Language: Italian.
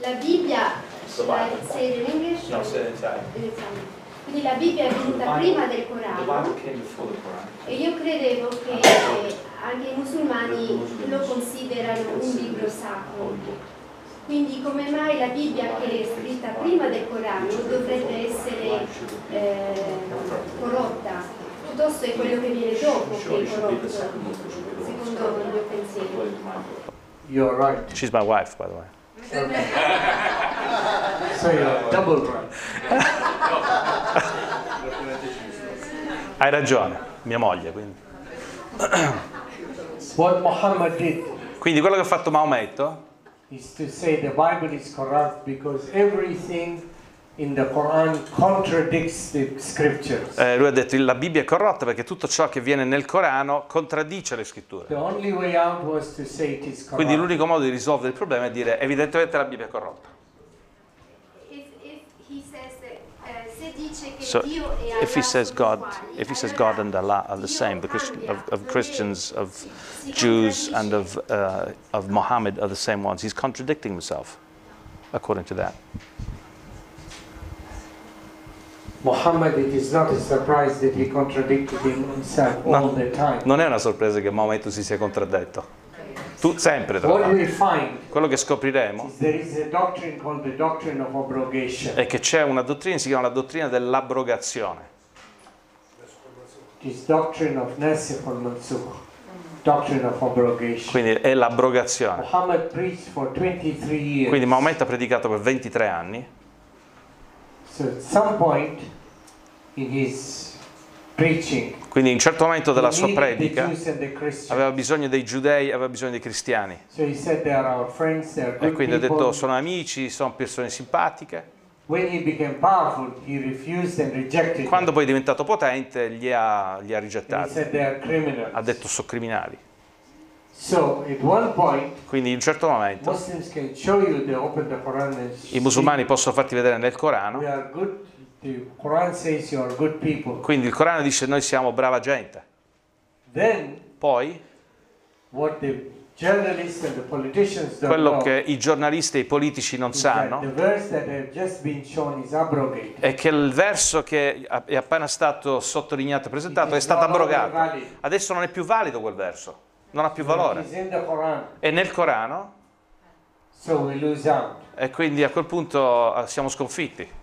La Bibbia, The la, it in English? No, it in Italian. In Italian. Quindi la Bibbia è venuta prima del Corano e io credevo che eh, anche i musulmani lo considerano un libro sacro. Quindi come mai la Bibbia che è scritta prima del Corano dovrebbe essere eh, corrotta? Piuttosto è quello che viene dopo che è corrotto, secondo il mio pensiero. She's my wife, by the way. You're double right. Hai ragione, mia moglie. Quindi, What Muhammad did quindi quello che ha fatto Maometto is to say the Bible is corrupt because everything in the Quran contradicts the scriptures. Eh, lui ha detto la Bibbia è corrotta perché tutto ciò che viene nel Corano contraddice le scritture. The only way out was to say it is corrupt. Quindi l'unico modo di risolvere il problema è dire evidentemente la Bibbia è corrotta. If, if he says that, eh, se dice che So Dio e Allah if he says God, uguali, if he says God and Allah are the same, the Christian, of, of Christians, of Jews and contraddice. of, uh, of Muhammad are the same ones, he's contradicting himself, according to that. Muhammad, it is not a surprise that he contradicted himself all the time. Non è una sorpresa che Maometto si sia contraddetto. Tu sempre, tra l'altro. Quello che scopriremo è che c'è una dottrina, si chiama la dottrina dell'abrogazione. Quindi è l'abrogazione. Muhammad preached for 23 years. Quindi Maometto ha predicato per 23 anni. So at some point in his preaching, Quindi in un certo momento della sua predica aveva bisogno dei giudei, aveva bisogno dei cristiani. So he said they are our friends, E quindi ha detto sono amici, sono persone simpatiche. When he became powerful, he refused and rejected Quando poi è diventato potente li ha, li ha rigettati. Ha detto sono criminali. So at one point, Quindi in un certo momento Muslims can show you, they open the Quran and i musulmani possono farti vedere nel Corano. are good. The Quran says you are good people. Quindi il Corano dice noi siamo brava gente. Then Poi what the journalists and the politicians don't quello know che i giornalisti e i politici non is that the sanno verse that had just been shown is abrogated. è che il verso che è appena stato sottolineato e presentato è stato abrogato. Adesso non è più valido quel verso, non ha più valore. È nel Corano so e quindi a quel punto eh, siamo sconfitti.